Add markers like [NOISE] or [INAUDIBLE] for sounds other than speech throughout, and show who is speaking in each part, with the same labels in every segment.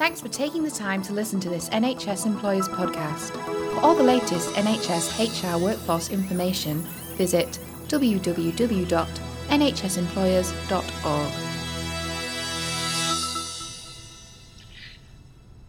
Speaker 1: Thanks for taking the time to listen to this NHS Employers podcast. For all the latest NHS HR workforce information, visit www.nhsemployers.org.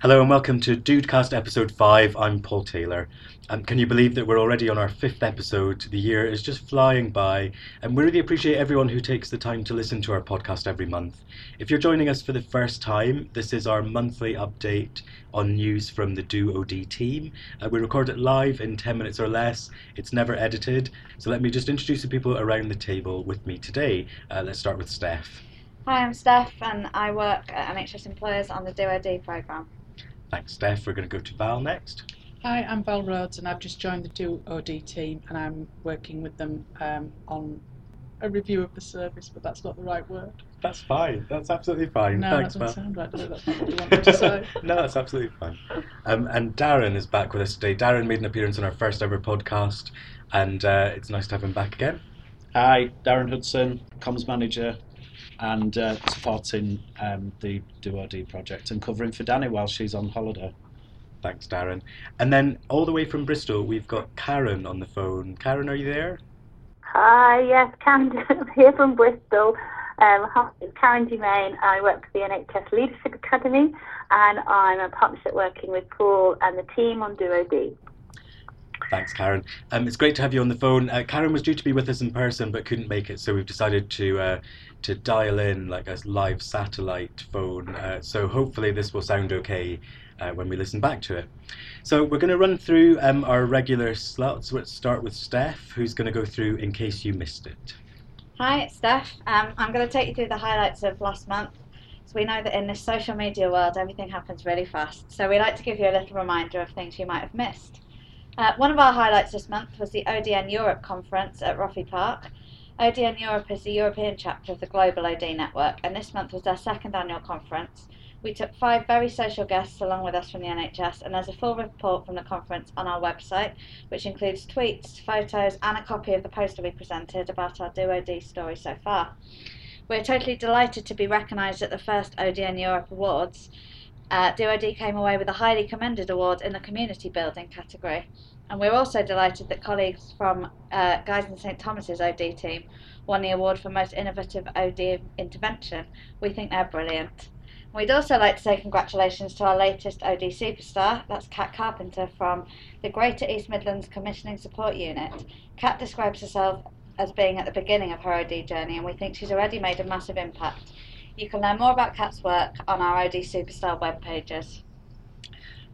Speaker 2: Hello and welcome to Dudecast episode 5. I'm Paul Taylor. Um, can you believe that we're already on our fifth episode? The year is just flying by, and we really appreciate everyone who takes the time to listen to our podcast every month. If you're joining us for the first time, this is our monthly update on news from the Do OD team. Uh, we record it live in 10 minutes or less, it's never edited. So let me just introduce the people around the table with me today. Uh, let's start with Steph.
Speaker 3: Hi, I'm Steph, and I work at NHS Employers on the Do OD programme.
Speaker 2: Thanks, Steph. We're going to go to Val next.
Speaker 4: Hi, I'm Val Rhodes, and I've just joined the Do OD team, and I'm working with them um, on a review of the service, but that's not the right word.
Speaker 2: That's fine. That's absolutely fine.
Speaker 4: No,
Speaker 2: Thanks,
Speaker 4: that doesn't sound right. That's not what you wanted to [LAUGHS] say.
Speaker 2: no, that's absolutely fine. Um, and Darren is back with us today. Darren made an appearance on our first ever podcast, and uh, it's nice to have him back again.
Speaker 5: Hi, Darren Hudson, comms manager, and uh, supporting um, the Do OD project and covering for Danny while she's on holiday.
Speaker 2: Thanks, Darren. And then all the way from Bristol, we've got Karen on the phone. Karen, are you there?
Speaker 6: Hi, yes, Karen I'm [LAUGHS] here from Bristol. Um, hi, it's Karen Dumain. I work for the NHS Leadership Academy, and I'm a partnership working with Paul and the team on Do OD.
Speaker 2: Thanks, Karen. Um, it's great to have you on the phone. Uh, Karen was due to be with us in person but couldn't make it, so we've decided to uh, to dial in like a live satellite phone. Uh, so hopefully this will sound okay uh, when we listen back to it. So we're going to run through um, our regular slots. Let's start with Steph, who's going to go through in case you missed it.
Speaker 3: Hi, it's Steph. Um, I'm going to take you through the highlights of last month. So we know that in this social media world, everything happens really fast. So we like to give you a little reminder of things you might have missed. Uh, one of our highlights this month was the ODN Europe conference at Roffey Park. ODN Europe is the European chapter of the Global OD Network, and this month was their second annual conference. We took five very social guests along with us from the NHS, and there's a full report from the conference on our website, which includes tweets, photos, and a copy of the poster we presented about our Do OD story so far. We're totally delighted to be recognised at the first ODN Europe Awards. Uh, Do OD came away with a highly commended award in the community building category. And we're also delighted that colleagues from uh, Guys and St Thomas's OD team won the award for most innovative OD intervention. We think they're brilliant. We'd also like to say congratulations to our latest OD superstar, that's Kat Carpenter from the Greater East Midlands Commissioning Support Unit. Kat describes herself as being at the beginning of her OD journey, and we think she's already made a massive impact. You can learn more about Kat's work on our OD Superstar web pages.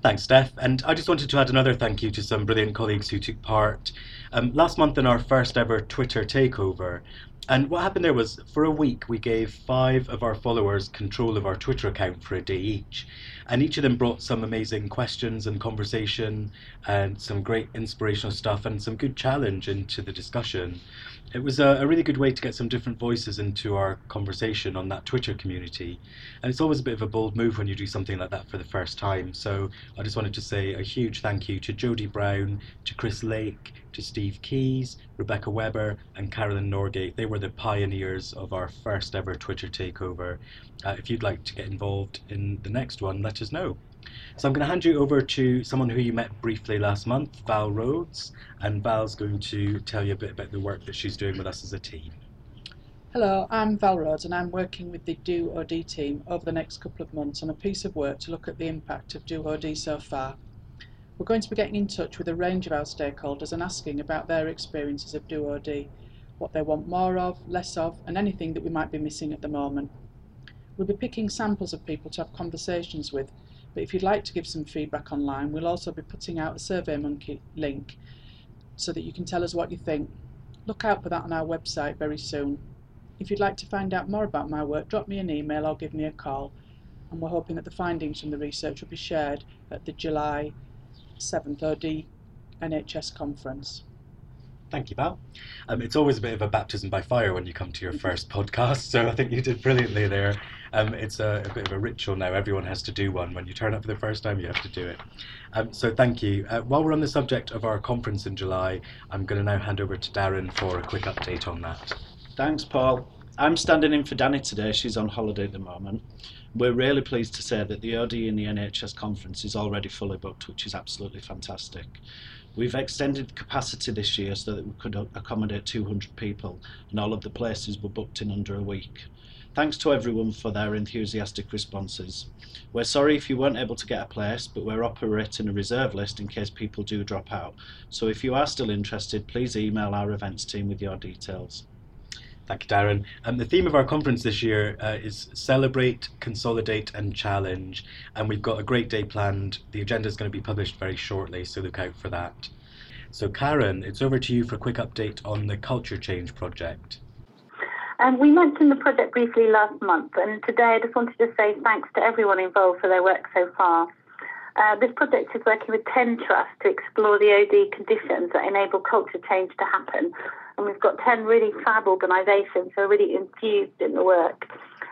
Speaker 2: Thanks, Steph. And I just wanted to add another thank you to some brilliant colleagues who took part um, last month in our first ever Twitter takeover. And what happened there was for a week we gave five of our followers control of our Twitter account for a day each. And each of them brought some amazing questions and conversation and some great inspirational stuff and some good challenge into the discussion. It was a, a really good way to get some different voices into our conversation on that Twitter community. And it's always a bit of a bold move when you do something like that for the first time. So I just wanted to say a huge thank you to Jodie Brown, to Chris Lake, to Steve Keys, Rebecca Weber, and Carolyn Norgate. They were the pioneers of our first ever Twitter takeover. Uh, if you'd like to get involved in the next one, let us know. So I'm going to hand you over to someone who you met briefly last month, Val Rhodes, and Val's going to tell you a bit about the work that she's doing with us as a team.
Speaker 4: Hello, I'm Val Rhodes, and I'm working with the Do OD team over the next couple of months on a piece of work to look at the impact of Do OD so far. We're going to be getting in touch with a range of our stakeholders and asking about their experiences of Do OD, what they want more of, less of, and anything that we might be missing at the moment. We'll be picking samples of people to have conversations with, but if you'd like to give some feedback online, we'll also be putting out a SurveyMonkey link so that you can tell us what you think. Look out for that on our website very soon. If you'd like to find out more about my work, drop me an email or give me a call. And we're hoping that the findings from the research will be shared at the July 7th OD NHS conference.
Speaker 2: Thank you, Val. Um, it's always a bit of a baptism by fire when you come to your first podcast, so I think you did brilliantly there. Um, it's a, a, bit of a ritual now. Everyone has to do one. When you turn up for the first time, you have to do it. Um, so thank you. Uh, while we're on the subject of our conference in July, I'm going to now hand over to Darren for a quick update on that.
Speaker 5: Thanks, Paul. I'm standing in for Danny today. She's on holiday at the moment. We're really pleased to say that the OD in the NHS conference is already fully booked, which is absolutely fantastic. We've extended capacity this year so that we could accommodate 200 people, and all of the places were booked in under a week. Thanks to everyone for their enthusiastic responses. We're sorry if you weren't able to get a place, but we're operating a reserve list in case people do drop out. So if you are still interested, please email our events team with your details.
Speaker 2: Thank you, Darren. Um, the theme of our conference this year uh, is Celebrate, Consolidate and Challenge. And we've got a great day planned. The agenda is going to be published very shortly, so look out for that. So, Karen, it's over to you for a quick update on the Culture Change project.
Speaker 6: Um, we mentioned the project briefly last month, and today I just wanted to say thanks to everyone involved for their work so far. Uh, this project is working with 10 trusts to explore the OD conditions that enable culture change to happen. And we've got 10 really fab organisations who are really infused in the work.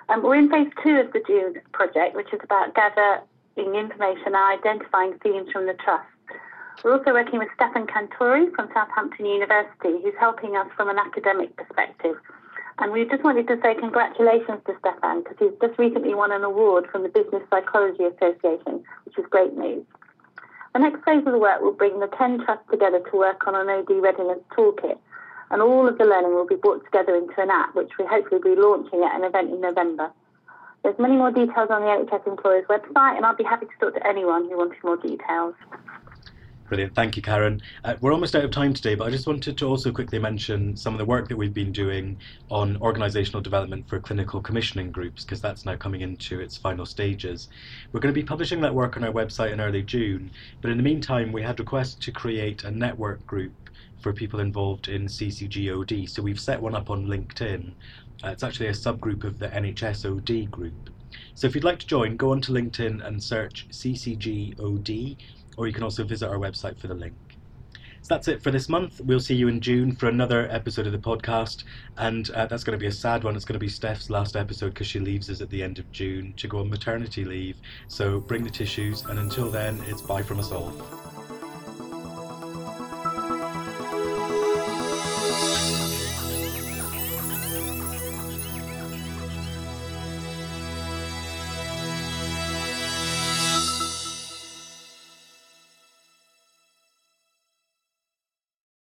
Speaker 6: Um, we're in phase two of the June project, which is about gathering information and identifying themes from the trust. We're also working with Stefan Cantore from Southampton University, who's helping us from an academic perspective. And we just wanted to say congratulations to Stefan because he's just recently won an award from the Business Psychology Association, which is great news. The next phase of the work will bring the 10 trusts together to work on an OD readiness toolkit. And all of the learning will be brought together into an app, which we hopefully will be launching at an event in November. There's many more details on the NHS Employers website, and I'll be happy to talk to anyone who wants more details.
Speaker 2: Brilliant. Thank you, Karen. Uh, we're almost out of time today, but I just wanted to also quickly mention some of the work that we've been doing on organisational development for clinical commissioning groups, because that's now coming into its final stages. We're going to be publishing that work on our website in early June, but in the meantime, we had requests to create a network group for people involved in CCGOD. So we've set one up on LinkedIn. Uh, it's actually a subgroup of the NHSOD group. So if you'd like to join, go onto LinkedIn and search CCGOD or you can also visit our website for the link. So that's it for this month. We'll see you in June for another episode of the podcast, and uh, that's going to be a sad one. It's going to be Steph's last episode because she leaves us at the end of June to go on maternity leave. So bring the tissues, and until then, it's bye from us all.